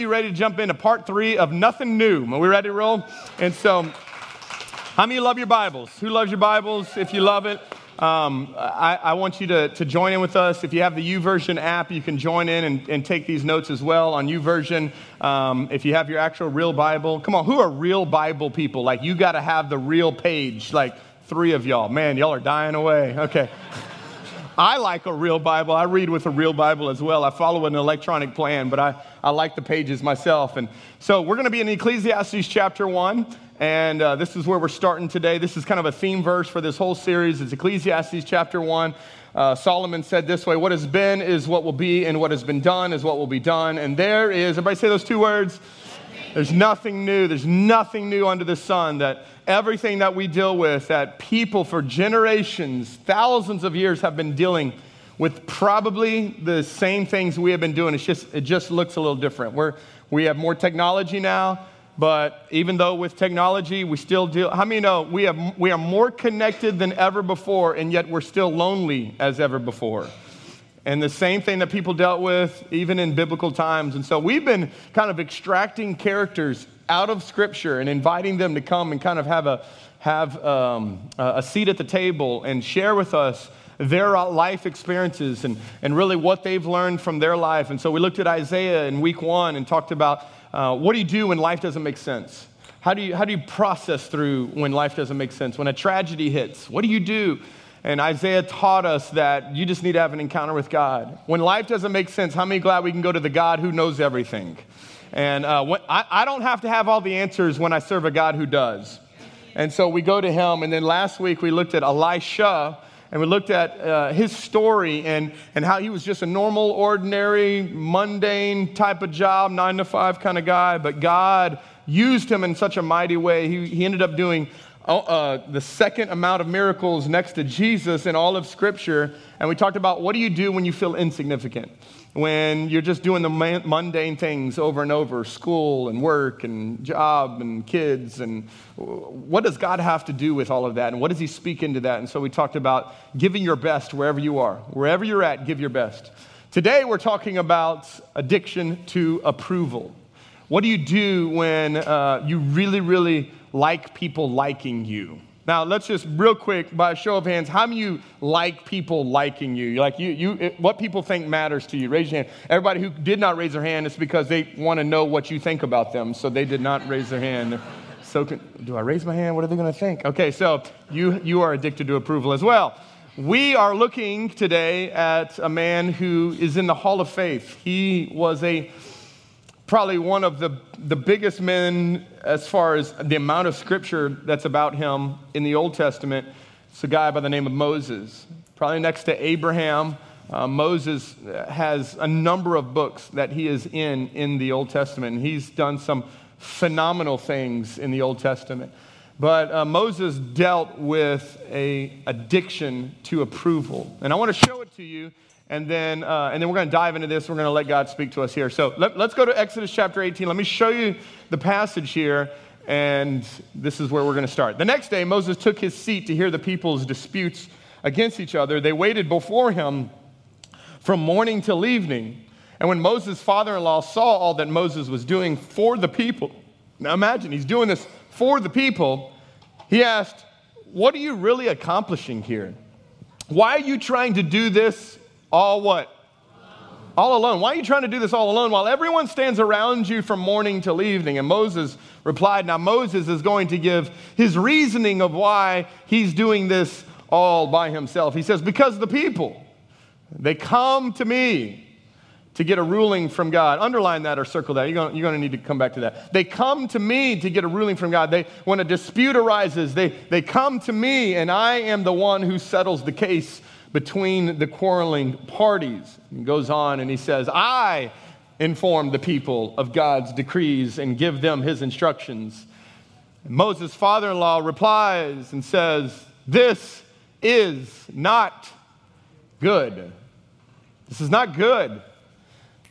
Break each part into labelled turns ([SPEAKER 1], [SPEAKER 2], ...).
[SPEAKER 1] You ready to jump into part three of Nothing New? Are we ready to roll? And so, how many love your Bibles? Who loves your Bibles? If you love it, um, I, I, want you to, to join in with us. If you have the YouVersion app, you can join in and, and take these notes as well on YouVersion. Um, if you have your actual real Bible, come on, who are real Bible people? Like, you got to have the real page, like three of y'all. Man, y'all are dying away. Okay. I like a real Bible. I read with a real Bible as well. I follow an electronic plan, but I, I like the pages myself. And so we're going to be in Ecclesiastes chapter 1, and uh, this is where we're starting today. This is kind of a theme verse for this whole series. It's Ecclesiastes chapter 1. Uh, Solomon said this way What has been is what will be, and what has been done is what will be done. And there is, everybody say those two words? There's nothing new. There's nothing new under the sun. That everything that we deal with, that people for generations, thousands of years have been dealing with probably the same things we have been doing. It's just, it just looks a little different. We're, we have more technology now, but even though with technology, we still deal. How many know we, have, we are more connected than ever before, and yet we're still lonely as ever before? and the same thing that people dealt with even in biblical times. And so we've been kind of extracting characters out of Scripture and inviting them to come and kind of have a, have, um, a seat at the table and share with us their life experiences and, and really what they've learned from their life. And so we looked at Isaiah in week one and talked about uh, what do you do when life doesn't make sense? How do, you, how do you process through when life doesn't make sense? When a tragedy hits, what do you do? And Isaiah taught us that you just need to have an encounter with God. When life doesn't make sense, how many glad we can go to the God who knows everything? And uh, I, I don't have to have all the answers when I serve a God who does. And so we go to him. And then last week we looked at Elisha and we looked at uh, his story and, and how he was just a normal, ordinary, mundane type of job, nine to five kind of guy. But God used him in such a mighty way. He, he ended up doing Oh, uh, the second amount of miracles next to Jesus in all of Scripture. And we talked about what do you do when you feel insignificant? When you're just doing the mundane things over and over school and work and job and kids. And what does God have to do with all of that? And what does He speak into that? And so we talked about giving your best wherever you are. Wherever you're at, give your best. Today we're talking about addiction to approval. What do you do when uh, you really, really like people liking you? Now, let's just real quick, by a show of hands, how many you like people liking you? Like you, you, it, what people think matters to you? Raise your hand. Everybody who did not raise their hand, it's because they want to know what you think about them, so they did not raise their hand. So, do I raise my hand? What are they going to think? Okay, so you, you are addicted to approval as well. We are looking today at a man who is in the Hall of Faith. He was a probably one of the, the biggest men as far as the amount of scripture that's about him in the Old Testament. It's a guy by the name of Moses. Probably next to Abraham. Uh, Moses has a number of books that he is in in the Old Testament. He's done some phenomenal things in the Old Testament. But uh, Moses dealt with a addiction to approval. And I want to show it to you and then, uh, and then we're going to dive into this. We're going to let God speak to us here. So let, let's go to Exodus chapter 18. Let me show you the passage here, and this is where we're going to start. The next day, Moses took his seat to hear the people's disputes against each other. They waited before him from morning till evening. And when Moses' father in law saw all that Moses was doing for the people, now imagine he's doing this for the people, he asked, What are you really accomplishing here? Why are you trying to do this all what? All alone. Why are you trying to do this all alone while everyone stands around you from morning till evening? And Moses replied, Now Moses is going to give his reasoning of why he's doing this all by himself. He says, Because the people, they come to me to get a ruling from God. Underline that or circle that. You're going, you're going to need to come back to that. They come to me to get a ruling from God. They, when a dispute arises, they, they come to me, and I am the one who settles the case between the quarreling parties. He goes on and he says, I inform the people of God's decrees and give them his instructions. And Moses' father in law replies and says, This is not good. This is not good.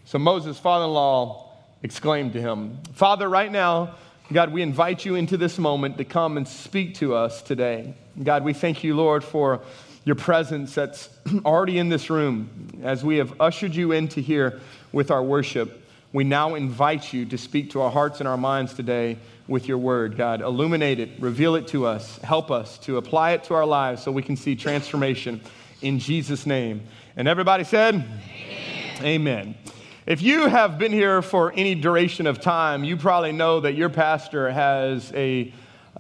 [SPEAKER 1] So Moses' father in law exclaimed to him, Father, right now, God, we invite you into this moment to come and speak to us today. God, we thank you, Lord, for your presence that's already in this room as we have ushered you into here with our worship. we now invite you to speak to our hearts and our minds today with your word. God, illuminate it, reveal it to us, help us to apply it to our lives so we can see transformation in Jesus' name. And everybody said, Amen. Amen. If you have been here for any duration of time, you probably know that your pastor has a,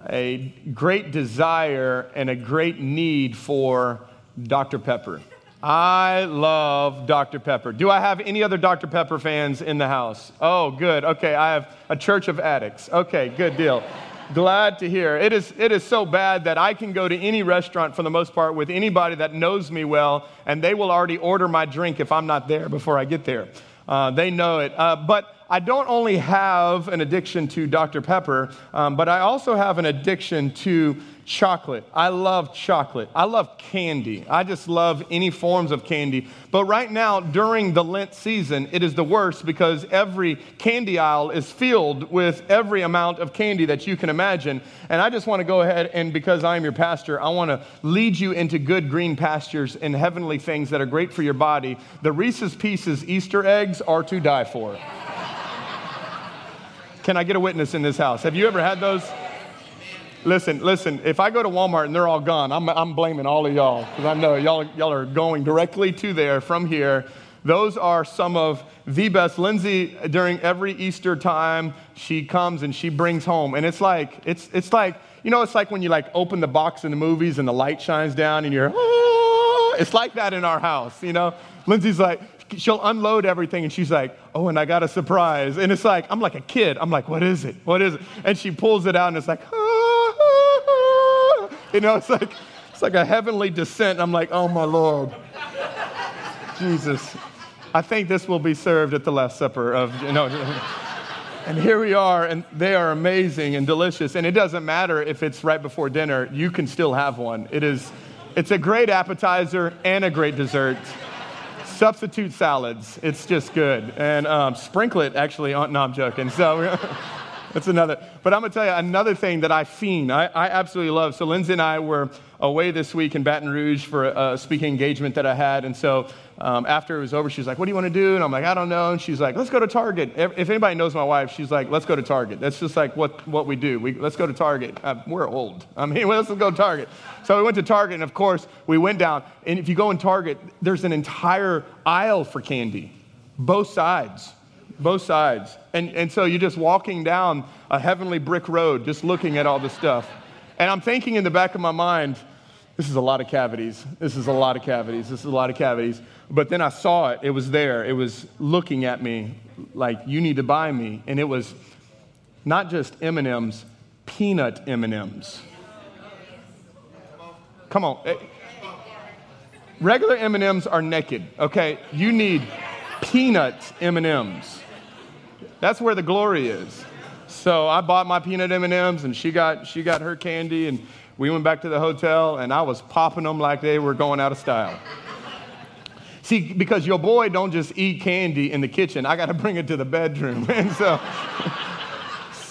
[SPEAKER 1] a great desire and a great need for Dr. Pepper. I love Dr. Pepper. Do I have any other Dr. Pepper fans in the house? Oh, good. Okay, I have a church of addicts. Okay, good deal. Glad to hear. It is, it is so bad that I can go to any restaurant for the most part with anybody that knows me well, and they will already order my drink if I'm not there before I get there. Uh, they know it. Uh, but I don't only have an addiction to Dr. Pepper, um, but I also have an addiction to chocolate. I love chocolate. I love candy. I just love any forms of candy. But right now, during the Lent season, it is the worst because every candy aisle is filled with every amount of candy that you can imagine. And I just want to go ahead and, because I'm your pastor, I want to lead you into good green pastures and heavenly things that are great for your body. The Reese's Pieces Easter eggs are to die for. Can I get a witness in this house? Have you ever had those? Listen, listen, if I go to Walmart and they're all gone, I'm, I'm blaming all of y'all because I know y'all, y'all are going directly to there from here. Those are some of the best. Lindsay, during every Easter time, she comes and she brings home. And it's like, it's, it's like, you know, it's like when you like open the box in the movies and the light shines down and you're, ah! it's like that in our house, you know? Lindsay's like, she'll unload everything and she's like, oh, and I got a surprise. And it's like, I'm like a kid. I'm like, what is it? What is it? And she pulls it out and it's like, ah! You know, it's like, it's like a heavenly descent. I'm like, oh my Lord. Jesus. I think this will be served at the Last Supper of, you know. and here we are, and they are amazing and delicious. And it doesn't matter if it's right before dinner, you can still have one. It is, it's a great appetizer and a great dessert. Substitute salads, it's just good. And um, sprinkle it actually on, no, I'm joking. So, that's another. But I'm going to tell you another thing that I fiend, I, I absolutely love. So Lindsay and I were away this week in Baton Rouge for a speaking engagement that I had. And so um, after it was over, she's like, What do you want to do? And I'm like, I don't know. And she's like, Let's go to Target. If anybody knows my wife, she's like, Let's go to Target. That's just like what, what we do. We, let's go to Target. Uh, we're old. I mean, let's go to Target. So we went to Target, and of course, we went down. And if you go in Target, there's an entire aisle for candy, both sides both sides. And, and so you're just walking down a heavenly brick road, just looking at all this stuff. And I'm thinking in the back of my mind, this is a lot of cavities. This is a lot of cavities. This is a lot of cavities. But then I saw it. It was there. It was looking at me like, you need to buy me. And it was not just M&Ms, peanut M&Ms. Come on. Eh, regular M&Ms are naked, okay? You need peanut M&Ms. That's where the glory is. So I bought my peanut M&Ms and she got, she got her candy and we went back to the hotel and I was popping them like they were going out of style. See, because your boy don't just eat candy in the kitchen. I got to bring it to the bedroom. And so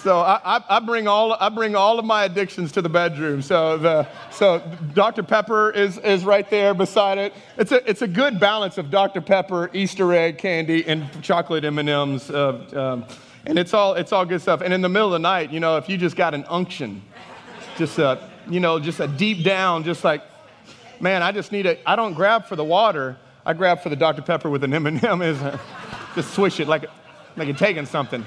[SPEAKER 1] so I, I, bring all, I bring all of my addictions to the bedroom. So, the, so Dr. Pepper is, is right there beside it. It's a, it's a good balance of Dr. Pepper, Easter egg candy, and chocolate M&Ms. Uh, um, and it's all, it's all good stuff. And in the middle of the night, you know, if you just got an unction, just a, you know, just a deep down, just like, man, I just need a, I don't grab for the water. I grab for the Dr. Pepper with an M&M. Is just swish it like, like you're taking something.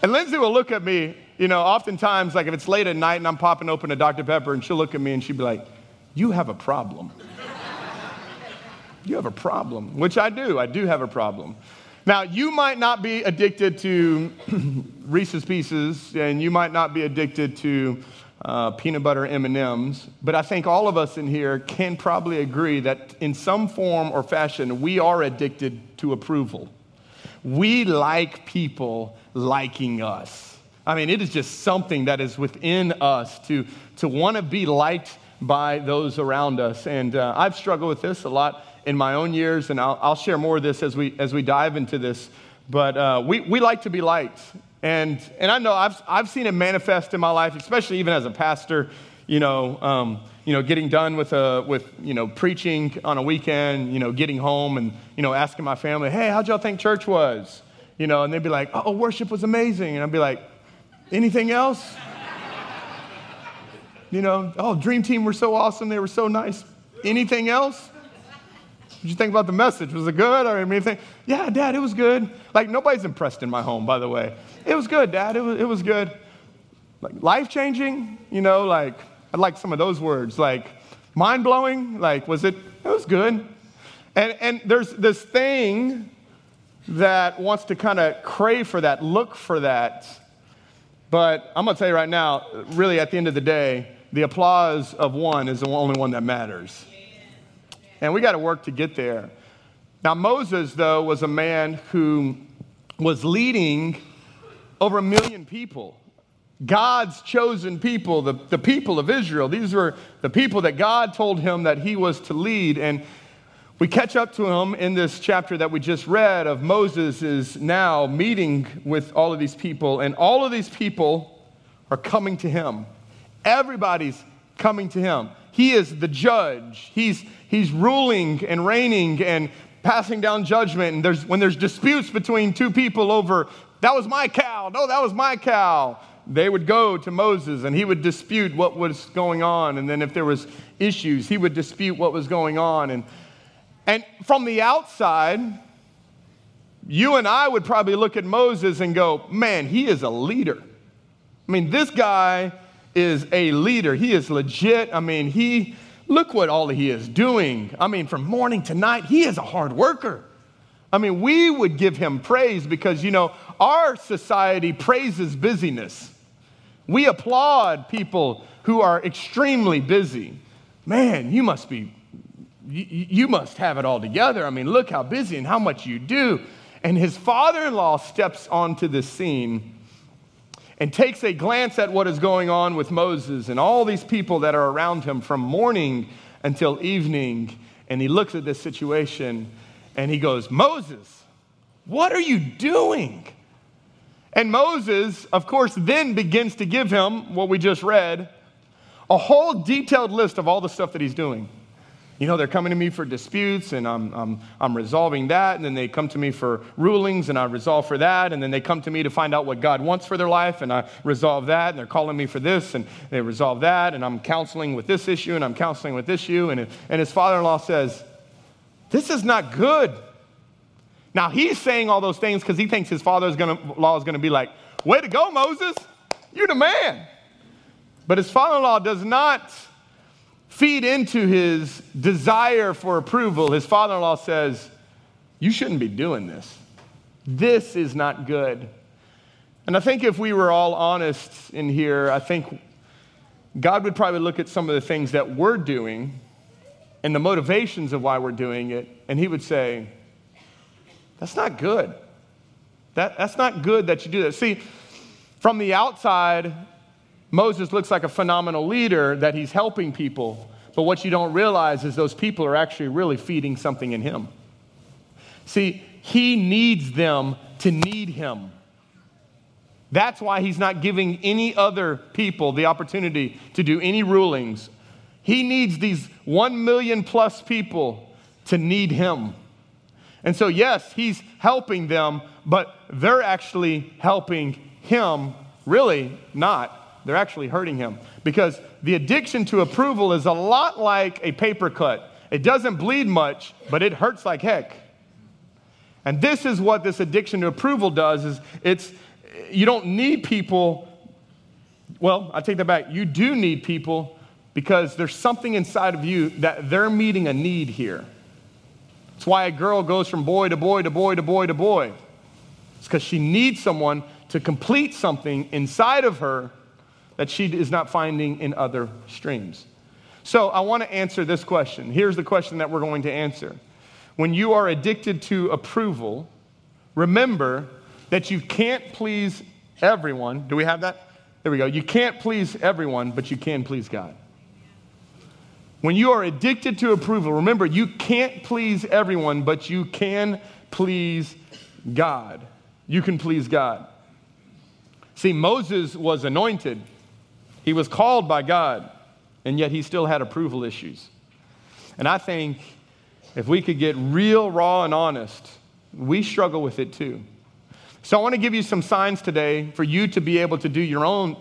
[SPEAKER 1] And Lindsay will look at me, you know, oftentimes, like if it's late at night and I'm popping open a Dr. Pepper, and she'll look at me and she'll be like, You have a problem. you have a problem, which I do. I do have a problem. Now, you might not be addicted to Reese's Pieces, and you might not be addicted to uh, peanut butter M&Ms, but I think all of us in here can probably agree that in some form or fashion, we are addicted to approval. We like people liking us. I mean, it is just something that is within us to, to want to be liked by those around us. And uh, I've struggled with this a lot in my own years, and I'll, I'll share more of this as we, as we dive into this. But uh, we, we like to be liked. And, and I know I've, I've seen it manifest in my life, especially even as a pastor, you know, um, you know, getting done with, a, with, you know, preaching on a weekend, you know, getting home and, you know, asking my family, hey, how'd y'all think church was? you know, and they'd be like, oh, worship was amazing. And I'd be like, anything else? you know, oh, Dream Team were so awesome. They were so nice. Anything else? Did you think about the message? Was it good or anything? Yeah, Dad, it was good. Like nobody's impressed in my home, by the way. It was good, Dad. It was, it was good. Like life changing, you know, like I like some of those words. Like mind blowing, like was it? It was good. And and there's this thing that wants to kind of crave for that, look for that. But I'm gonna tell you right now, really at the end of the day, the applause of one is the only one that matters. And we got to work to get there. Now, Moses, though, was a man who was leading over a million people. God's chosen people, the, the people of Israel. These were the people that God told him that he was to lead. And we catch up to him in this chapter that we just read of Moses is now meeting with all of these people, and all of these people are coming to him. Everybody's coming to him. He is the judge. He's, he's ruling and reigning and passing down judgment. And there's, when there's disputes between two people over, that was my cow, no, that was my cow, they would go to Moses and he would dispute what was going on. And then if there was issues, he would dispute what was going on. And, and from the outside, you and I would probably look at Moses and go, man, he is a leader. I mean, this guy is a leader. He is legit. I mean, he, look what all he is doing. I mean, from morning to night, he is a hard worker. I mean, we would give him praise because, you know, our society praises busyness. We applaud people who are extremely busy. Man, you must be, you, must have it all together. I mean, look how busy and how much you do. And his father in law steps onto the scene and takes a glance at what is going on with Moses and all these people that are around him from morning until evening. And he looks at this situation and he goes, Moses, what are you doing? And Moses, of course, then begins to give him what we just read a whole detailed list of all the stuff that he's doing. You know, they're coming to me for disputes and I'm, I'm, I'm resolving that. And then they come to me for rulings and I resolve for that. And then they come to me to find out what God wants for their life and I resolve that. And they're calling me for this and they resolve that. And I'm counseling with this issue and I'm counseling with this issue. And, and his father in law says, This is not good. Now he's saying all those things because he thinks his father in law is going to be like, Way to go, Moses. You're the man. But his father in law does not feed into his desire for approval, his father in law says, You shouldn't be doing this. This is not good. And I think if we were all honest in here, I think God would probably look at some of the things that we're doing and the motivations of why we're doing it, and he would say, That's not good. That, that's not good that you do that. See, from the outside, Moses looks like a phenomenal leader that he's helping people. But what you don't realize is those people are actually really feeding something in him. See, he needs them to need him. That's why he's not giving any other people the opportunity to do any rulings. He needs these one million plus people to need him. And so, yes, he's helping them, but they're actually helping him, really not they're actually hurting him because the addiction to approval is a lot like a paper cut. It doesn't bleed much, but it hurts like heck. And this is what this addiction to approval does is it's you don't need people well, I take that back. You do need people because there's something inside of you that they're meeting a need here. It's why a girl goes from boy to boy to boy to boy to boy. It's because she needs someone to complete something inside of her that she is not finding in other streams. So I want to answer this question. Here's the question that we're going to answer. When you are addicted to approval, remember that you can't please everyone. Do we have that? There we go. You can't please everyone, but you can please God. When you are addicted to approval, remember you can't please everyone, but you can please God. You can please God. See, Moses was anointed he was called by God, and yet he still had approval issues. And I think if we could get real, raw, and honest, we struggle with it too. So I want to give you some signs today for you to be able to do your own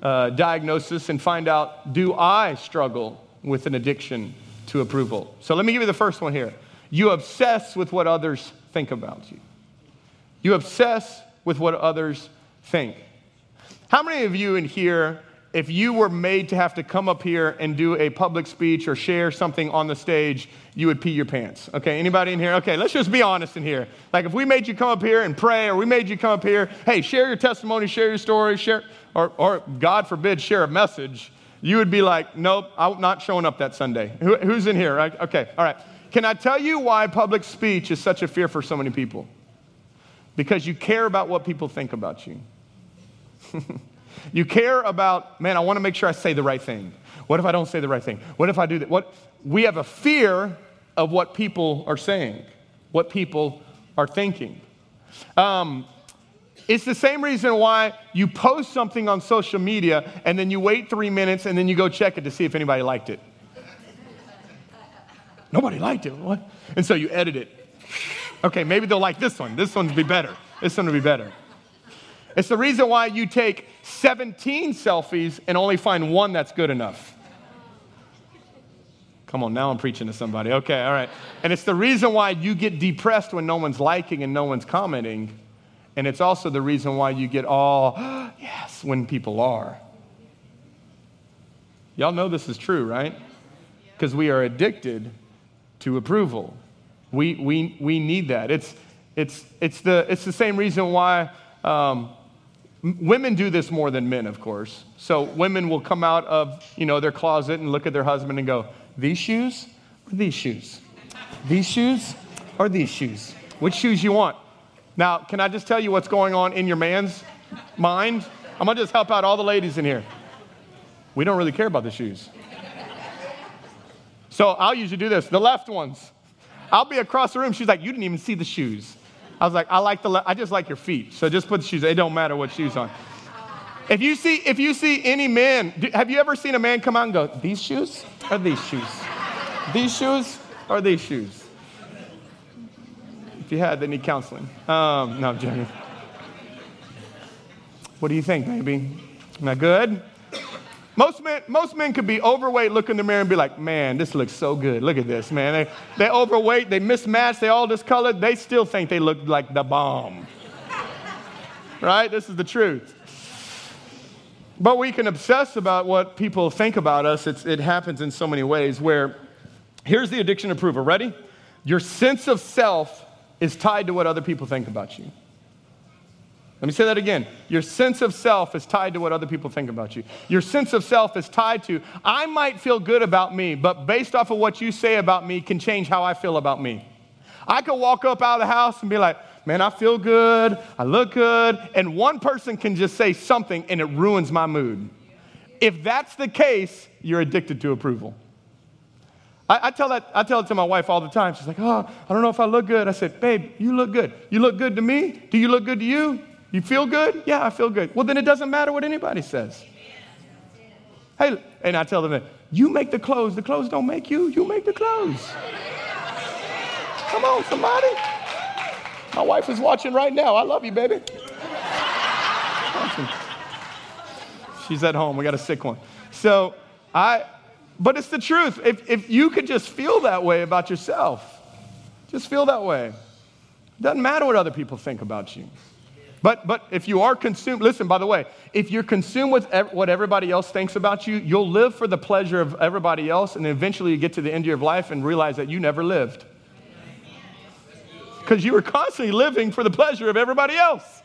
[SPEAKER 1] uh, diagnosis and find out do I struggle with an addiction to approval? So let me give you the first one here. You obsess with what others think about you. You obsess with what others think. How many of you in here, if you were made to have to come up here and do a public speech or share something on the stage, you would pee your pants? Okay, anybody in here? Okay, let's just be honest in here. Like if we made you come up here and pray, or we made you come up here, hey, share your testimony, share your story, share, or, or God forbid, share a message, you would be like, nope, I'm not showing up that Sunday. Who, who's in here? Right? Okay, all right. Can I tell you why public speech is such a fear for so many people? Because you care about what people think about you. you care about, man, I want to make sure I say the right thing. What if I don't say the right thing? What if I do that? What we have a fear of what people are saying, what people are thinking. Um, it's the same reason why you post something on social media and then you wait three minutes and then you go check it to see if anybody liked it. Nobody liked it. What? And so you edit it. Okay, maybe they'll like this one. This one will be better. This one will be better. It's the reason why you take 17 selfies and only find one that's good enough. Come on, now I'm preaching to somebody. Okay, all right. And it's the reason why you get depressed when no one's liking and no one's commenting and it's also the reason why you get all, yes, when people are. Y'all know this is true, right? Because we are addicted to approval. We, we, we need that. It's, it's, it's, the, it's the same reason why um, women do this more than men, of course. So women will come out of you know, their closet and look at their husband and go, these shoes or these shoes? These shoes or these shoes? Which shoes you want? Now, can I just tell you what's going on in your man's mind? I'm gonna just help out all the ladies in here. We don't really care about the shoes. So I'll usually do this. The left ones. I'll be across the room. She's like, You didn't even see the shoes. I was like, I like the, le- I just like your feet. So just put the shoes. It don't matter what shoes on. If you see, if you see any men, do, have you ever seen a man come out and go, These shoes or these shoes? These shoes or these shoes? If you had, they need counseling. Um, no, I'm joking. What do you think, baby? Am I good? Most men, most men could be overweight, look in the mirror and be like, man, this looks so good. Look at this, man. They, they're overweight, they mismatched, they all discolored. They still think they look like the bomb. right? This is the truth. But we can obsess about what people think about us. It's, it happens in so many ways where here's the addiction approval. Ready? Your sense of self is tied to what other people think about you. Let me say that again. Your sense of self is tied to what other people think about you. Your sense of self is tied to, I might feel good about me, but based off of what you say about me can change how I feel about me. I could walk up out of the house and be like, man, I feel good, I look good, and one person can just say something and it ruins my mood. If that's the case, you're addicted to approval. I, I, tell that, I tell it to my wife all the time. She's like, oh, I don't know if I look good. I said, babe, you look good. You look good to me? Do you look good to you? You feel good? Yeah, I feel good. Well, then it doesn't matter what anybody says. Hey, and I tell them, you make the clothes. The clothes don't make you. You make the clothes. Come on, somebody. My wife is watching right now. I love you, baby. She's at home. We got a sick one. So I, but it's the truth. If, if you could just feel that way about yourself, just feel that way. Doesn't matter what other people think about you. But, but if you are consumed, listen, by the way, if you're consumed with ev- what everybody else thinks about you, you'll live for the pleasure of everybody else, and eventually you get to the end of your life and realize that you never lived. Because you were constantly living for the pleasure of everybody else.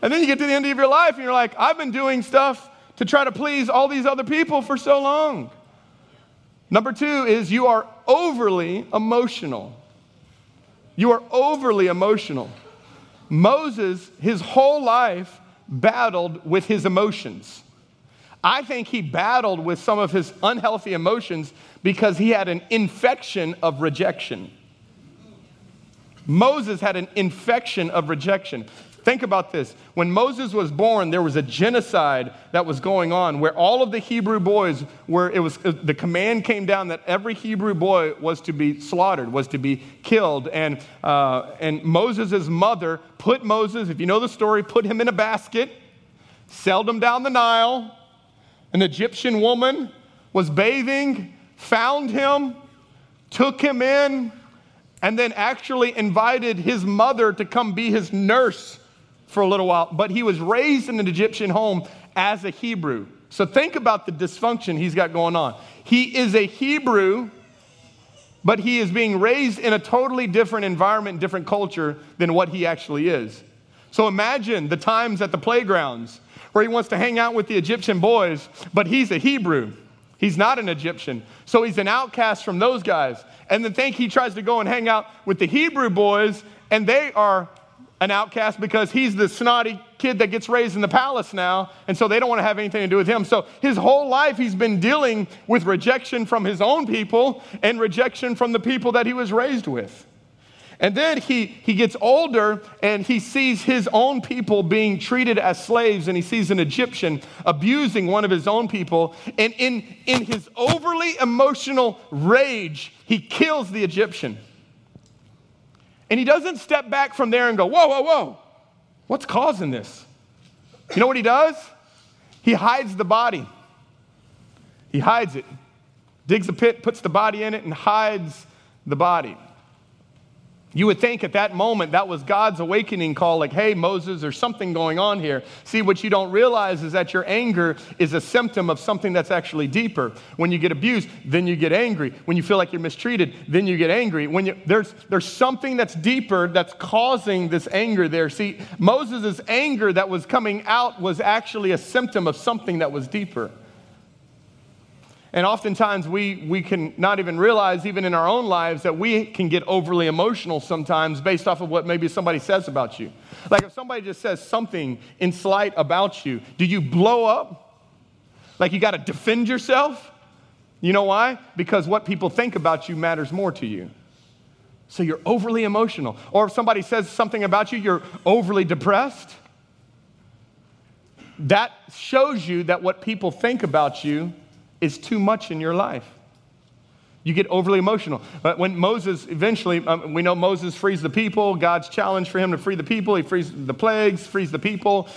[SPEAKER 1] And then you get to the end of your life and you're like, I've been doing stuff to try to please all these other people for so long. Number two is you are overly emotional. You are overly emotional. Moses, his whole life, battled with his emotions. I think he battled with some of his unhealthy emotions because he had an infection of rejection. Moses had an infection of rejection. Think about this. When Moses was born, there was a genocide that was going on where all of the Hebrew boys were, it was, the command came down that every Hebrew boy was to be slaughtered, was to be killed. And, uh, and Moses' mother put Moses, if you know the story, put him in a basket, sailed him down the Nile. An Egyptian woman was bathing, found him, took him in, and then actually invited his mother to come be his nurse for a little while. But he was raised in an Egyptian home as a Hebrew. So think about the dysfunction he's got going on. He is a Hebrew, but he is being raised in a totally different environment, different culture than what he actually is. So imagine the times at the playgrounds where he wants to hang out with the Egyptian boys, but he's a Hebrew. He's not an Egyptian. So he's an outcast from those guys. And then think he tries to go and hang out with the Hebrew boys, and they are an outcast because he's the snotty kid that gets raised in the palace now, and so they don't want to have anything to do with him. So his whole life he's been dealing with rejection from his own people and rejection from the people that he was raised with. And then he, he gets older and he sees his own people being treated as slaves, and he sees an Egyptian abusing one of his own people. And in, in his overly emotional rage, he kills the Egyptian. And he doesn't step back from there and go, Whoa, whoa, whoa, what's causing this? You know what he does? He hides the body. He hides it, digs a pit, puts the body in it, and hides the body. You would think at that moment that was God's awakening call, like, hey, Moses, there's something going on here. See, what you don't realize is that your anger is a symptom of something that's actually deeper. When you get abused, then you get angry. When you feel like you're mistreated, then you get angry. When you, there's, there's something that's deeper that's causing this anger there. See, Moses' anger that was coming out was actually a symptom of something that was deeper. And oftentimes we, we can not even realize, even in our own lives, that we can get overly emotional sometimes based off of what maybe somebody says about you. Like if somebody just says something in slight about you, do you blow up? Like you got to defend yourself? You know why? Because what people think about you matters more to you. So you're overly emotional. Or if somebody says something about you, you're overly depressed. That shows you that what people think about you is too much in your life. You get overly emotional. But when Moses eventually, um, we know Moses frees the people, God's challenge for him to free the people. He frees the plagues, frees the people.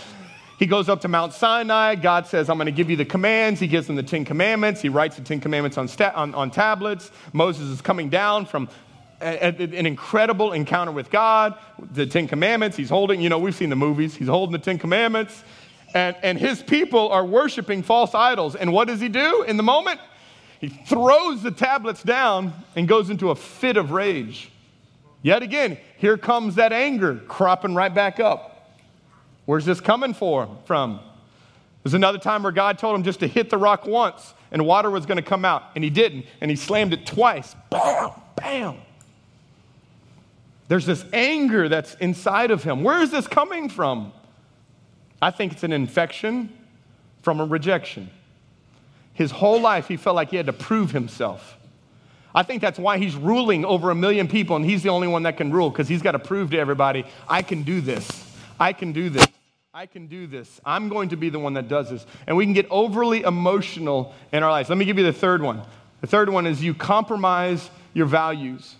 [SPEAKER 1] He goes up to Mount Sinai. God says, I'm going to give you the commands. He gives them the Ten Commandments. He writes the Ten Commandments on, sta- on, on tablets. Moses is coming down from a, a, an incredible encounter with God. The Ten Commandments, he's holding, you know, we've seen the movies. He's holding the Ten Commandments. And, and his people are worshiping false idols. And what does he do in the moment? He throws the tablets down and goes into a fit of rage. Yet again, here comes that anger cropping right back up. Where's this coming for, from? There's another time where God told him just to hit the rock once and water was going to come out, and he didn't, and he slammed it twice. Bam, bam. There's this anger that's inside of him. Where is this coming from? I think it's an infection from a rejection. His whole life, he felt like he had to prove himself. I think that's why he's ruling over a million people and he's the only one that can rule because he's got to prove to everybody, I can do this. I can do this. I can do this. I'm going to be the one that does this. And we can get overly emotional in our lives. Let me give you the third one. The third one is you compromise your values.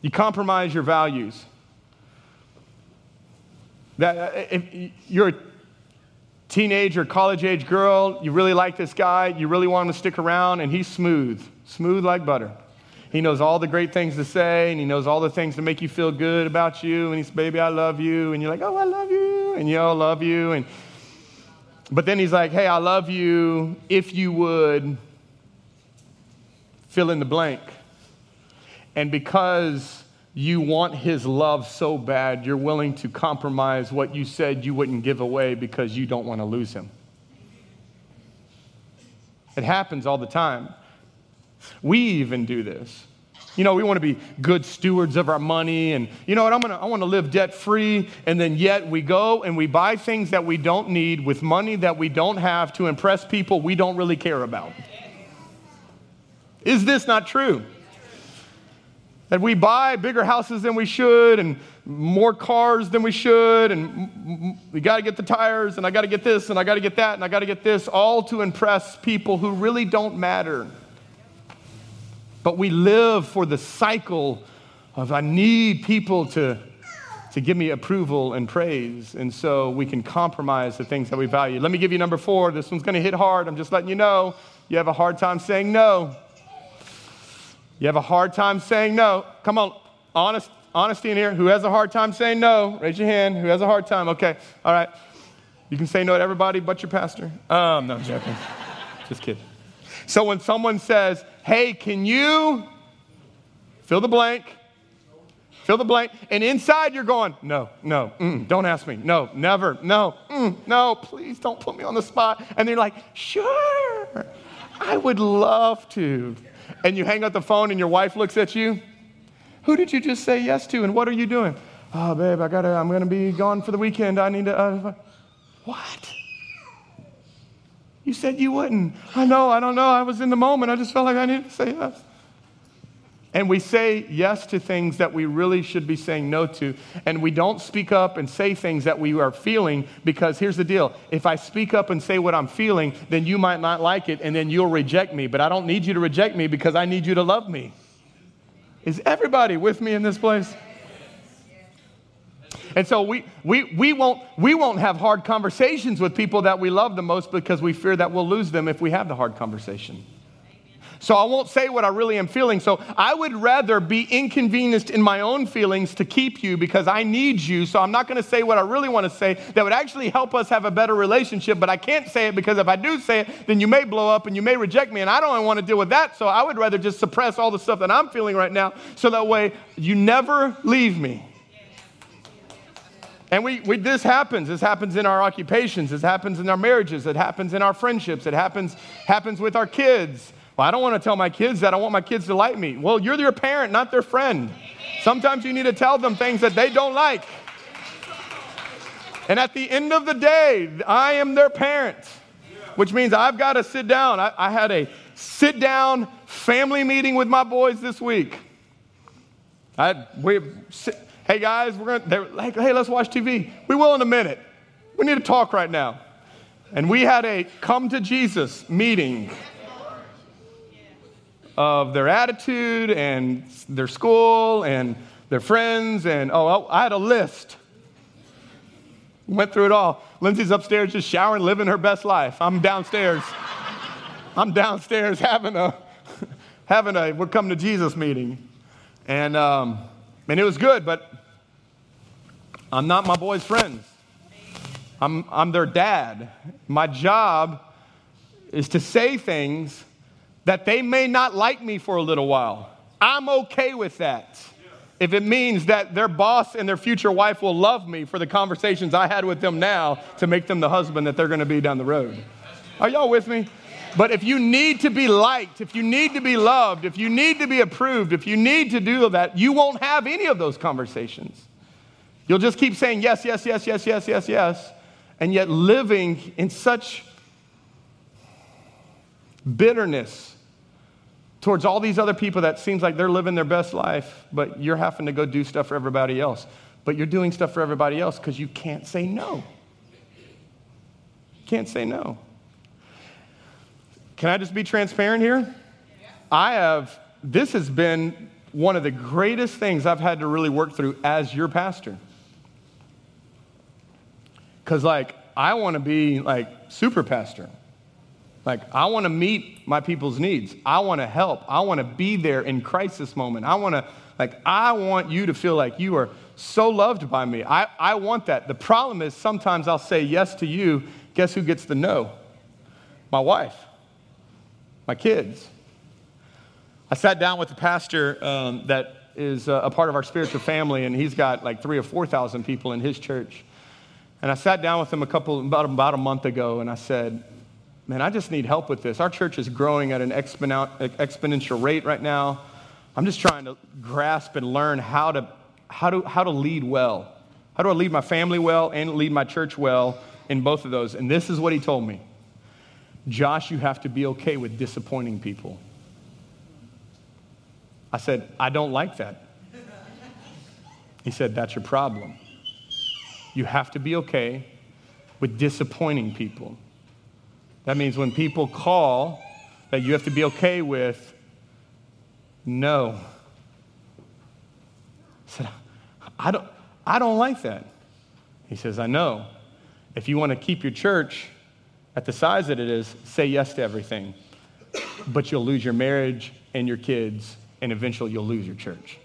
[SPEAKER 1] You compromise your values. That uh, if you're teenage or college age girl, you really like this guy, you really want him to stick around, and he's smooth, smooth like butter. He knows all the great things to say, and he knows all the things to make you feel good about you, and he's, baby, I love you, and you're like, oh, I love you, and you all love you, and but then he's like, hey, I love you if you would fill in the blank. And because you want his love so bad, you're willing to compromise what you said you wouldn't give away because you don't want to lose him. It happens all the time. We even do this. You know, we want to be good stewards of our money, and you know what? I'm gonna, I want to live debt free, and then yet we go and we buy things that we don't need with money that we don't have to impress people we don't really care about. Is this not true? That we buy bigger houses than we should and more cars than we should, and we got to get the tires, and I got to get this, and I got to get that, and I got to get this, all to impress people who really don't matter. But we live for the cycle of I need people to, to give me approval and praise, and so we can compromise the things that we value. Let me give you number four. This one's going to hit hard. I'm just letting you know. You have a hard time saying no. You have a hard time saying no. Come on, honest, honesty in here. Who has a hard time saying no? Raise your hand. Who has a hard time? Okay, all right. You can say no to everybody but your pastor. Um, no, I'm joking. Just kidding. So when someone says, hey, can you fill the blank? Fill the blank. And inside you're going, no, no, mm, don't ask me. No, never, no, mm, no, please don't put me on the spot. And they're like, sure, I would love to and you hang up the phone and your wife looks at you, who did you just say yes to and what are you doing? Oh, babe, I gotta, I'm gonna be gone for the weekend. I need to, uh, what? You said you wouldn't. I know, I don't know. I was in the moment. I just felt like I needed to say yes. And we say yes to things that we really should be saying no to. And we don't speak up and say things that we are feeling because here's the deal. If I speak up and say what I'm feeling, then you might not like it and then you'll reject me. But I don't need you to reject me because I need you to love me. Is everybody with me in this place? And so we, we, we, won't, we won't have hard conversations with people that we love the most because we fear that we'll lose them if we have the hard conversation. So I won't say what I really am feeling. So I would rather be inconvenienced in my own feelings to keep you because I need you. So I'm not going to say what I really want to say that would actually help us have a better relationship, but I can't say it because if I do say it, then you may blow up and you may reject me. And I don't want to deal with that. So I would rather just suppress all the stuff that I'm feeling right now so that way you never leave me. And we, we, this happens. This happens in our occupations. This happens in our marriages. It happens in our friendships. It happens, happens with our kids. Well, I don't want to tell my kids that. I want my kids to like me. Well, you're their parent, not their friend. Sometimes you need to tell them things that they don't like. And at the end of the day, I am their parent, which means I've got to sit down. I, I had a sit down family meeting with my boys this week. I, we, hey guys, we're gonna, they're like, hey, let's watch TV. We will in a minute. We need to talk right now. And we had a come to Jesus meeting of their attitude and their school and their friends. And oh, I had a list. Went through it all. Lindsay's upstairs just showering, living her best life. I'm downstairs. I'm downstairs having a having a we're coming to Jesus meeting, and um, and it was good. But I'm not my boys' friends. I'm I'm their dad. My job is to say things that they may not like me for a little while. I'm okay with that. If it means that their boss and their future wife will love me for the conversations I had with them now to make them the husband that they're going to be down the road. Are y'all with me? But if you need to be liked, if you need to be loved, if you need to be approved, if you need to do that, you won't have any of those conversations. You'll just keep saying yes, yes, yes, yes, yes, yes, yes, and yet living in such bitterness towards all these other people that seems like they're living their best life, but you're having to go do stuff for everybody else. But you're doing stuff for everybody else because you can't say no. Can't say no. Can I just be transparent here? I have, this has been one of the greatest things I've had to really work through as your pastor. Because, like, I want to be like super pastor. Like, I want to meet my people's needs. I want to help. I want to be there in crisis moment. I want to, like, I want you to feel like you are so loved by me. I, I want that. The problem is sometimes I'll say yes to you. Guess who gets the no? My wife, my kids. I sat down with the pastor um, that is a part of our spiritual family, and he's got like three or 4,000 people in his church. And I sat down with him a couple, about, about a month ago, and I said, man, I just need help with this. Our church is growing at an exponential rate right now. I'm just trying to grasp and learn how to, how to, how to lead well. How do I lead my family well and lead my church well in both of those? And this is what he told me Josh, you have to be okay with disappointing people. I said, I don't like that. He said, That's your problem. You have to be okay with disappointing people. That means when people call, that you have to be okay with no. I said, I don't, I don't like that. He says, I know. If you want to keep your church at the size that it is, say yes to everything. But you'll lose your marriage and your kids, and eventually you'll lose your church.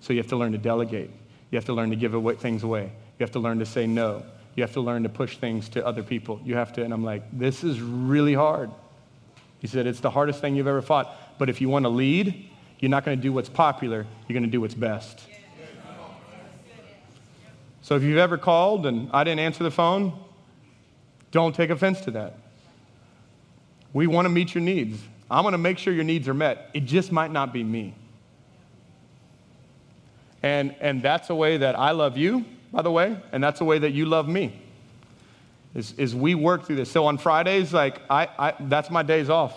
[SPEAKER 1] So you have to learn to delegate. You have to learn to give away, things away. You have to learn to say no. You have to learn to push things to other people. You have to, and I'm like, this is really hard. He said, it's the hardest thing you've ever fought. But if you want to lead, you're not going to do what's popular, you're going to do what's best. So if you've ever called and I didn't answer the phone, don't take offense to that. We want to meet your needs. I'm going to make sure your needs are met. It just might not be me. And, and that's a way that I love you, by the way, and that's the way that you love me. Is, is we work through this. So on Fridays, like I, I, that's my days off.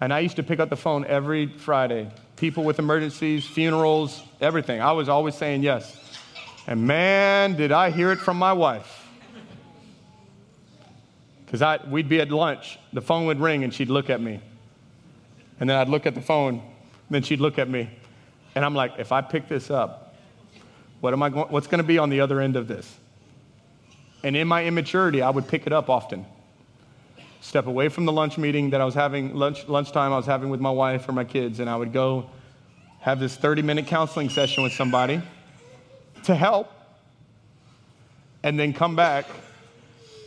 [SPEAKER 1] And I used to pick up the phone every Friday. People with emergencies, funerals, everything. I was always saying yes. And man, did I hear it from my wife. Because we'd be at lunch, the phone would ring, and she'd look at me. And then I'd look at the phone, and then she'd look at me. And I'm like, if I pick this up, what am I going, what's going to be on the other end of this? And in my immaturity, I would pick it up often. Step away from the lunch meeting that I was having, lunch, lunchtime I was having with my wife or my kids, and I would go have this 30 minute counseling session with somebody to help, and then come back,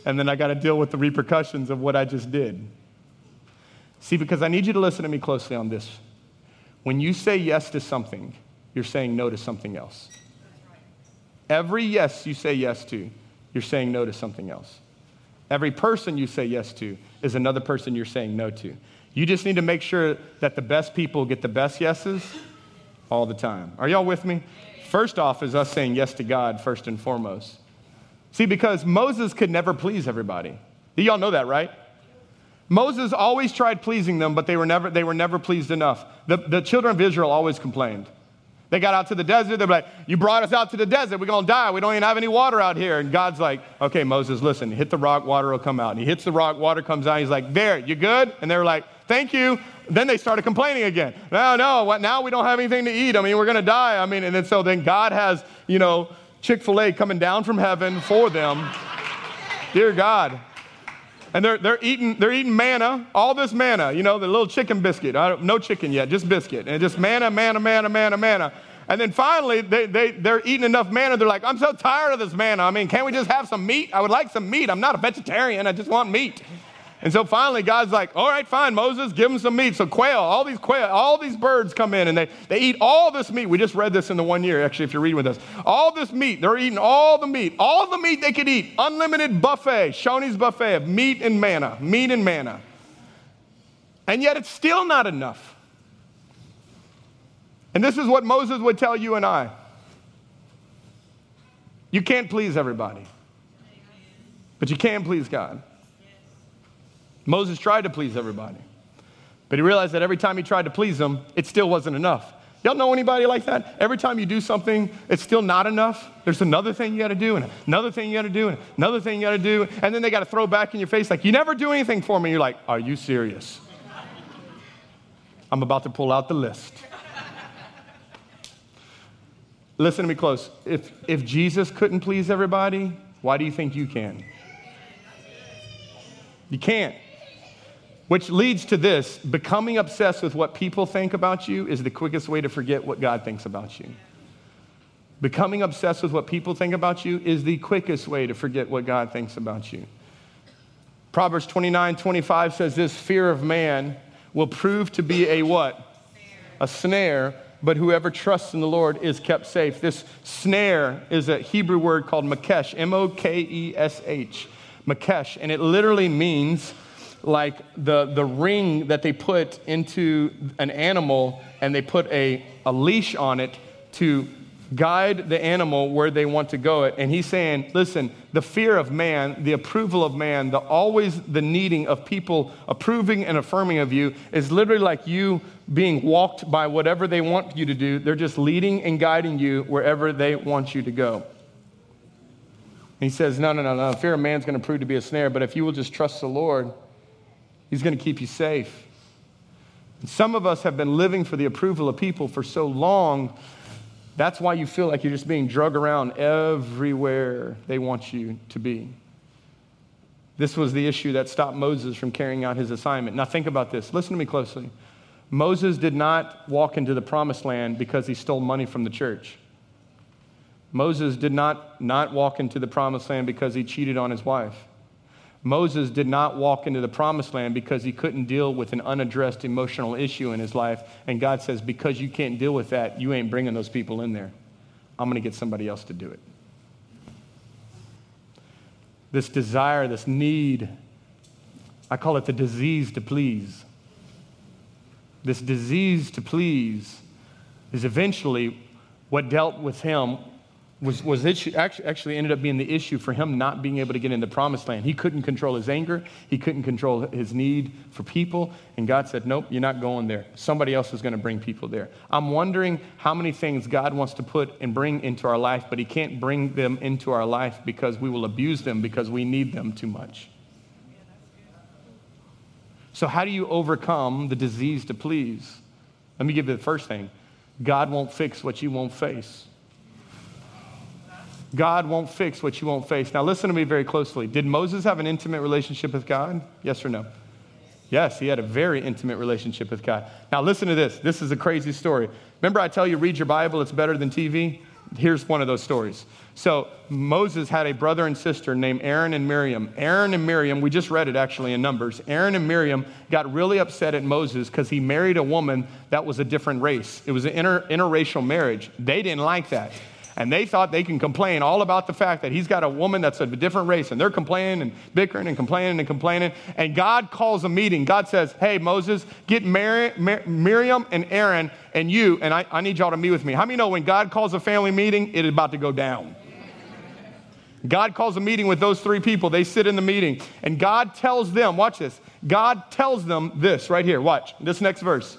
[SPEAKER 1] and then I got to deal with the repercussions of what I just did. See, because I need you to listen to me closely on this. When you say yes to something, you're saying no to something else. Every yes you say yes to, you're saying no to something else. Every person you say yes to is another person you're saying no to. You just need to make sure that the best people get the best yeses all the time. Are y'all with me? First off, is us saying yes to God first and foremost. See, because Moses could never please everybody. Y'all know that, right? Moses always tried pleasing them, but they were never, they were never pleased enough. The, the children of Israel always complained. They got out to the desert. They're like, You brought us out to the desert. We're going to die. We don't even have any water out here. And God's like, Okay, Moses, listen, hit the rock, water will come out. And he hits the rock, water comes out. He's like, There, you good? And they were like, Thank you. Then they started complaining again. No, no, what, now we don't have anything to eat. I mean, we're going to die. I mean, and then so then God has, you know, Chick fil A coming down from heaven for them. Dear God, and they're, they're, eating, they're eating manna, all this manna, you know, the little chicken biscuit. no chicken yet, just biscuit. And just manna, manna, manna, manna, manna. And then finally, they, they, they're eating enough manna. They're like, I'm so tired of this manna. I mean, can't we just have some meat? I would like some meat. I'm not a vegetarian. I just want meat. And so finally, God's like, all right, fine, Moses, give them some meat. So quail, all these quail, all these birds come in and they, they eat all this meat. We just read this in the one year, actually, if you're reading with us. All this meat, they're eating all the meat, all the meat they could eat. Unlimited buffet, Shoney's buffet of meat and manna, meat and manna. And yet it's still not enough. And this is what Moses would tell you and I. You can't please everybody, but you can please God. Moses tried to please everybody, but he realized that every time he tried to please them, it still wasn't enough. Y'all know anybody like that? Every time you do something, it's still not enough. There's another thing you got to do, and another thing you got to do, and another thing you got to do, and then they got to throw back in your face like, "You never do anything for me." You're like, "Are you serious?" I'm about to pull out the list. Listen to me close. If if Jesus couldn't please everybody, why do you think you can? You can't. Which leads to this becoming obsessed with what people think about you is the quickest way to forget what God thinks about you. Becoming obsessed with what people think about you is the quickest way to forget what God thinks about you. Proverbs 29 25 says this fear of man will prove to be a what? A snare, but whoever trusts in the Lord is kept safe. This snare is a Hebrew word called makesh, M O K E S H, makesh, and it literally means like the, the ring that they put into an animal and they put a, a leash on it to guide the animal where they want to go it and he's saying listen the fear of man the approval of man the always the needing of people approving and affirming of you is literally like you being walked by whatever they want you to do. They're just leading and guiding you wherever they want you to go. He says, No, no, no, no. Fear of man's going to prove to be a snare, but if you will just trust the Lord, he's going to keep you safe. And some of us have been living for the approval of people for so long. That's why you feel like you're just being drug around everywhere they want you to be. This was the issue that stopped Moses from carrying out his assignment. Now, think about this. Listen to me closely. Moses did not walk into the promised land because he stole money from the church. Moses did not not walk into the promised land because he cheated on his wife. Moses did not walk into the promised land because he couldn't deal with an unaddressed emotional issue in his life. And God says, Because you can't deal with that, you ain't bringing those people in there. I'm going to get somebody else to do it. This desire, this need, I call it the disease to please. This disease to please is eventually what dealt with him was, was issue, actually, actually ended up being the issue for him not being able to get into the promised land. He couldn't control his anger. He couldn't control his need for people. And God said, Nope, you're not going there. Somebody else is going to bring people there. I'm wondering how many things God wants to put and bring into our life, but He can't bring them into our life because we will abuse them because we need them too much. So, how do you overcome the disease to please? Let me give you the first thing God won't fix what you won't face. God won't fix what you won't face. Now, listen to me very closely. Did Moses have an intimate relationship with God? Yes or no? Yes, he had a very intimate relationship with God. Now, listen to this. This is a crazy story. Remember, I tell you, read your Bible, it's better than TV? Here's one of those stories. So, Moses had a brother and sister named Aaron and Miriam. Aaron and Miriam, we just read it actually in Numbers. Aaron and Miriam got really upset at Moses because he married a woman that was a different race. It was an inter- interracial marriage. They didn't like that. And they thought they can complain all about the fact that he's got a woman that's of a different race. And they're complaining and bickering and complaining and complaining. And God calls a meeting. God says, Hey, Moses, get Mar- Miriam and Aaron and you, and I, I need y'all to meet with me. How many know when God calls a family meeting, it is about to go down? God calls a meeting with those three people. They sit in the meeting, and God tells them, watch this. God tells them this right here. Watch this next verse.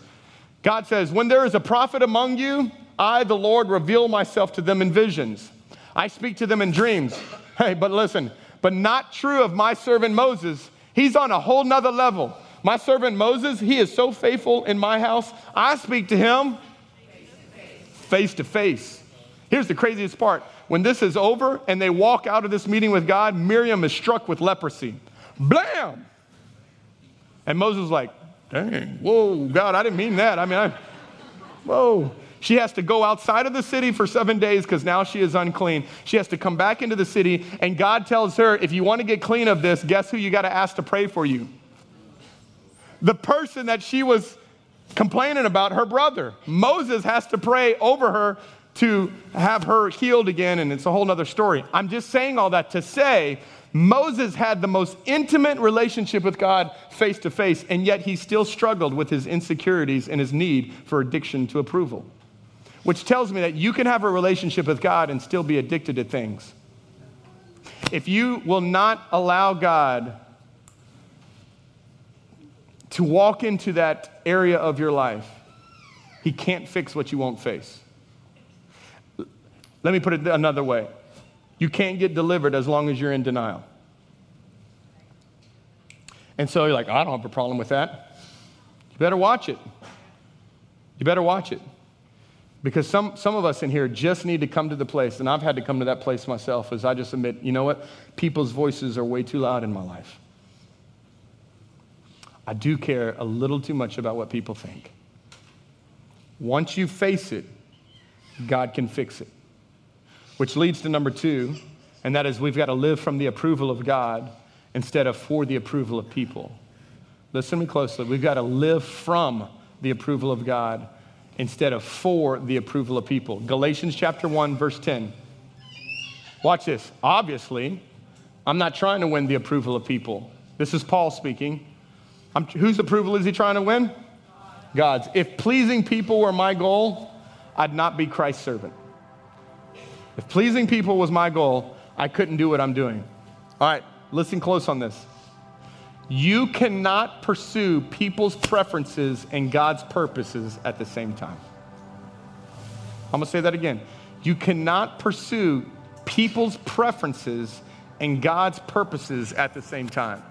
[SPEAKER 1] God says, When there is a prophet among you, I, the Lord, reveal myself to them in visions. I speak to them in dreams. Hey, but listen, but not true of my servant Moses. He's on a whole nother level. My servant Moses, he is so faithful in my house. I speak to him face to face. Here's the craziest part. When this is over and they walk out of this meeting with God, Miriam is struck with leprosy. Blam! And Moses is like, dang, whoa, God, I didn't mean that. I mean, I, whoa. She has to go outside of the city for seven days because now she is unclean. She has to come back into the city, and God tells her, if you want to get clean of this, guess who you got to ask to pray for you? The person that she was complaining about, her brother. Moses has to pray over her to have her healed again, and it's a whole other story. I'm just saying all that to say Moses had the most intimate relationship with God face to face, and yet he still struggled with his insecurities and his need for addiction to approval which tells me that you can have a relationship with God and still be addicted to things. If you will not allow God to walk into that area of your life, He can't fix what you won't face. Let me put it another way you can't get delivered as long as you're in denial. And so you're like, I don't have a problem with that. You better watch it. You better watch it. Because some, some of us in here just need to come to the place, and I've had to come to that place myself, as I just admit, you know what? People's voices are way too loud in my life. I do care a little too much about what people think. Once you face it, God can fix it. Which leads to number two, and that is we've got to live from the approval of God instead of for the approval of people. Listen to me closely. We've got to live from the approval of God instead of for the approval of people. Galatians chapter 1, verse 10. Watch this. Obviously, I'm not trying to win the approval of people. This is Paul speaking. I'm, whose approval is he trying to win? God's. If pleasing people were my goal, I'd not be Christ's servant. If pleasing people was my goal, I couldn't do what I'm doing. All right, listen close on this. You cannot pursue people's preferences and God's purposes at the same time. I'm to say that again. You cannot pursue people's preferences and God's purposes at the same time.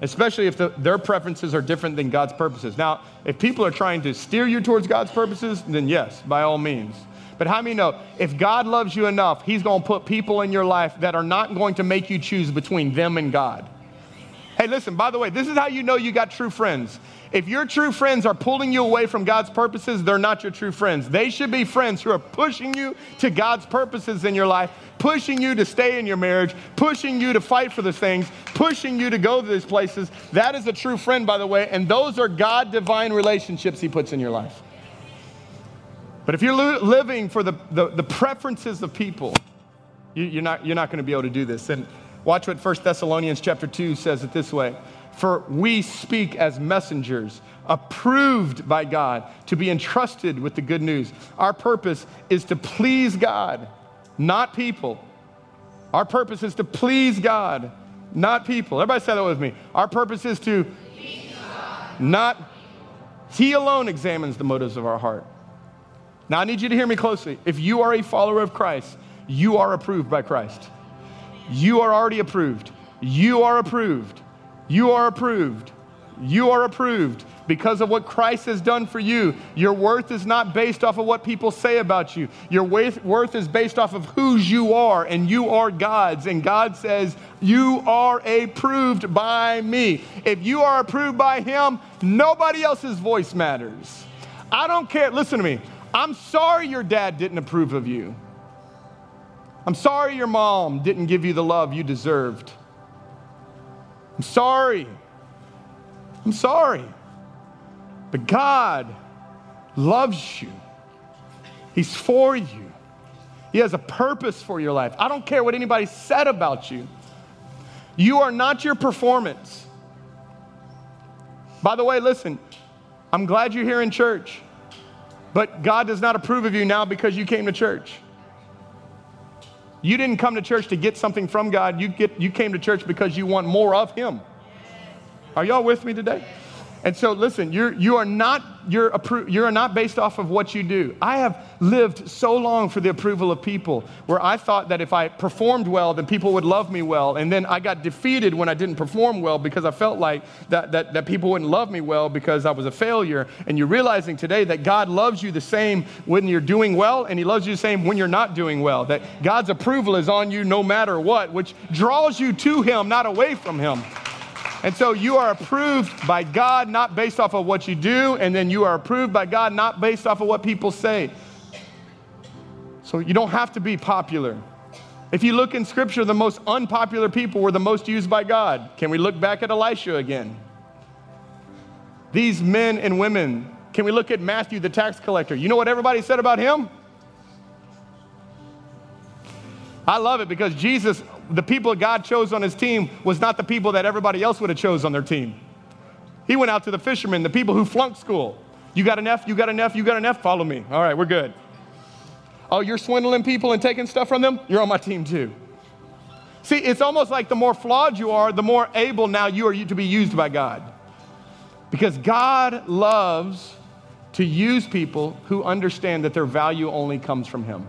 [SPEAKER 1] Especially if the, their preferences are different than God's purposes. Now, if people are trying to steer you towards God's purposes, then yes, by all means. But how many know if God loves you enough, He's to put people in your life that are not going to make you choose between them and God? Hey, listen, by the way, this is how you know you got true friends. If your true friends are pulling you away from God's purposes, they're not your true friends. They should be friends who are pushing you to God's purposes in your life, pushing you to stay in your marriage, pushing you to fight for the things, pushing you to go to these places. That is a true friend, by the way, and those are God divine relationships He puts in your life. But if you're li- living for the, the, the, preferences of people, you, are not, you're not going to be able to do this. And Watch what 1 Thessalonians chapter 2 says it this way. For we speak as messengers, approved by God, to be entrusted with the good news. Our purpose is to please God, not people. Our purpose is to please God, not people. Everybody say that with me. Our purpose is to not, He alone examines the motives of our heart. Now, I need you to hear me closely. If you are a follower of Christ, you are approved by Christ. You are already approved. You are approved. You are approved. You are approved because of what Christ has done for you. Your worth is not based off of what people say about you. Your worth is based off of whose you are, and you are God's. And God says, You are approved by me. If you are approved by Him, nobody else's voice matters. I don't care. Listen to me. I'm sorry your dad didn't approve of you. I'm sorry your mom didn't give you the love you deserved. I'm sorry. I'm sorry. But God loves you, He's for you. He has a purpose for your life. I don't care what anybody said about you. You are not your performance. By the way, listen, I'm glad you're here in church, but God does not approve of you now because you came to church. You didn't come to church to get something from God. You, get, you came to church because you want more of Him. Are y'all with me today? And so, listen, you're, you, are not, you're, appro- you're not based off of what you do. I have lived so long for the approval of people where I thought that if I performed well, then people would love me well. And then I got defeated when I didn't perform well because I felt like that, that, that people wouldn't love me well because I was a failure. And you're realizing today that God loves you the same when you're doing well, and He loves you the same when you're not doing well. That God's approval is on you no matter what, which draws you to Him, not away from Him. And so you are approved by God not based off of what you do, and then you are approved by God not based off of what people say. So you don't have to be popular. If you look in scripture, the most unpopular people were the most used by God. Can we look back at Elisha again? These men and women, can we look at Matthew, the tax collector? You know what everybody said about him? I love it because Jesus, the people God chose on his team, was not the people that everybody else would have chose on their team. He went out to the fishermen, the people who flunked school. You got an F, you got an F, you got an F, follow me. All right, we're good. Oh, you're swindling people and taking stuff from them? You're on my team too. See, it's almost like the more flawed you are, the more able now you are to be used by God. Because God loves to use people who understand that their value only comes from Him.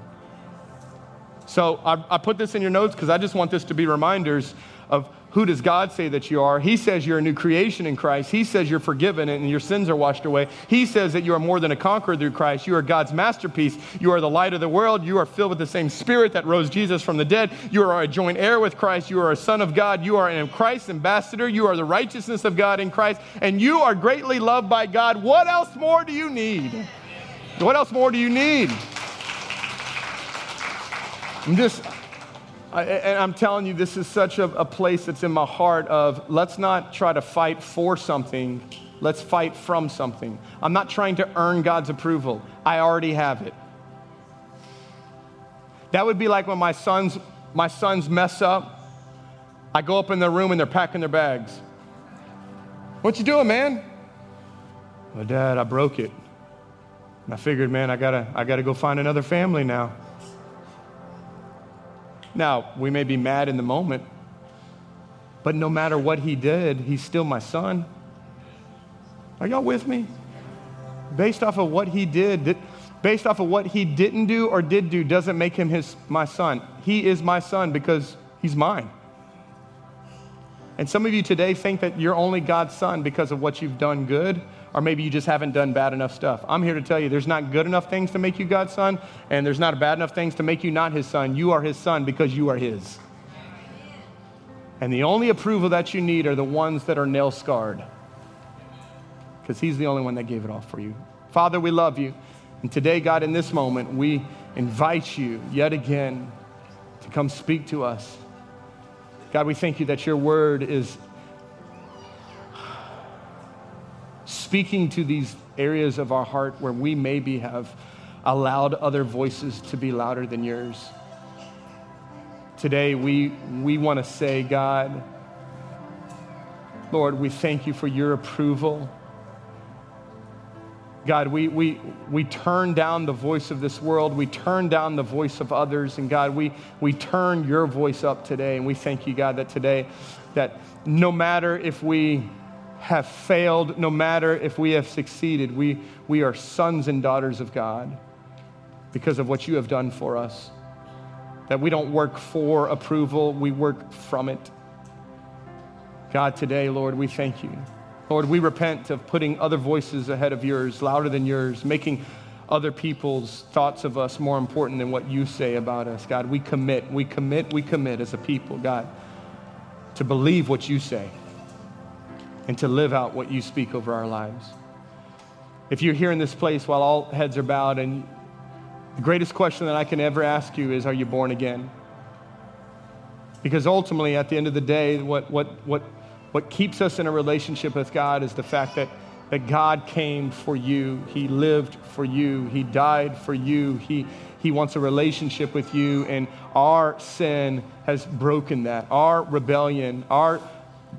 [SPEAKER 1] So I, I put this in your notes because I just want this to be reminders of who does God say that you are? He says you're a new creation in Christ. He says you're forgiven and your sins are washed away. He says that you are more than a conqueror through Christ. You are God's masterpiece. You are the light of the world. You are filled with the same spirit that rose Jesus from the dead. You are a joint heir with Christ. You are a son of God. You are a Christ ambassador. You are the righteousness of God in Christ. And you are greatly loved by God. What else more do you need? What else more do you need? I'm just, I, and I'm telling you, this is such a, a place that's in my heart of let's not try to fight for something, let's fight from something. I'm not trying to earn God's approval, I already have it. That would be like when my sons, my sons mess up. I go up in their room and they're packing their bags. What you doing, man? Well, Dad, I broke it. And I figured, man, I gotta, I gotta go find another family now. Now, we may be mad in the moment, But no matter what he did, he's still my son. Are y'all with me? Based off of what he did, based off of what he didn't do or did do, doesn't make him his, my son. He is my son because he's mine. And some of you today think that you're only God's son because of what you've done good, or maybe you just haven't done bad enough stuff. I'm here to tell you there's not good enough things to make you God's son, and there's not bad enough things to make you not his son. You are his son because you are his. And the only approval that you need are the ones that are nail scarred. Because he's the only one that gave it all for you. Father, we love you. And today, God, in this moment, we invite you yet again to come speak to us. God, we thank you that your word is speaking to these areas of our heart where we maybe have allowed other voices to be louder than yours. Today, we, we want to say, God, Lord, we thank you for your approval. God, we, we, we turn down the voice of this world. We turn down the voice of others. And God, we, we turn your voice up today. And we thank you, God, that today, that no matter if we have failed, no matter if we have succeeded, we, we are sons and daughters of God because of what you have done for us that we don't work for approval, we work from it. God, today, Lord, we thank you. Lord, we repent of putting other voices ahead of yours, louder than yours, making other people's thoughts of us more important than what you say about us. God, we commit, we commit, we commit as a people, God, to believe what you say and to live out what you speak over our lives. If you're here in this place while all heads are bowed and the greatest question that I can ever ask you is Are you born again? Because ultimately, at the end of the day, what, what, what, what keeps us in a relationship with God is the fact that, that God came for you. He lived for you. He died for you. He, he wants a relationship with you, and our sin has broken that. Our rebellion, our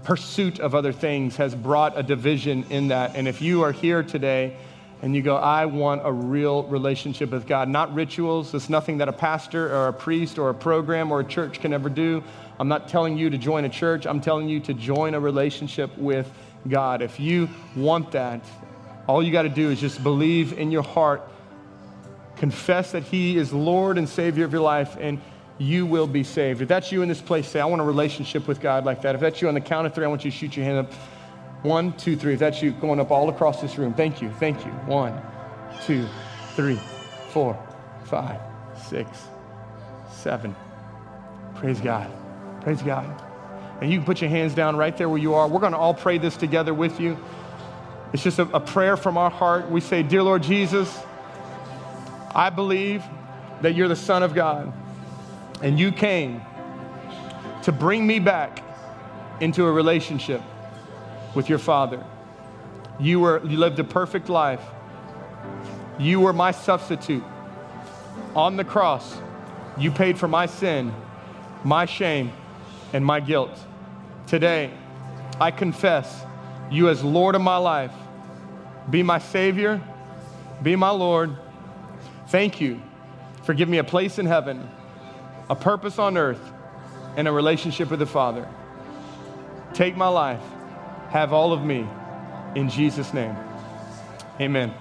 [SPEAKER 1] pursuit of other things has brought a division in that. And if you are here today, and you go, I want a real relationship with God, not rituals. It's nothing that a pastor or a priest or a program or a church can ever do. I'm not telling you to join a church, I'm telling you to join a relationship with God. If you want that, all you got to do is just believe in your heart, confess that He is Lord and Savior of your life, and you will be saved. If that's you in this place, say, I want a relationship with God like that. If that's you on the count of three, I want you to shoot your hand up. One, two, three. If that's you, going up all across this room. Thank you. Thank you. One, two, three, four, five, six, seven. Praise God. Praise God. And you can put your hands down right there where you are. We're going to all pray this together with you. It's just a, a prayer from our heart. We say, Dear Lord Jesus, I believe that you're the Son of God, and you came to bring me back into a relationship with your Father. You, were, you lived a perfect life. You were my substitute. On the cross, you paid for my sin, my shame, and my guilt. Today, I confess you as Lord of my life. Be my Savior, be my Lord. Thank you for giving me a place in heaven, a purpose on earth, and a relationship with the Father. Take my life have all of me. In Jesus' name, amen.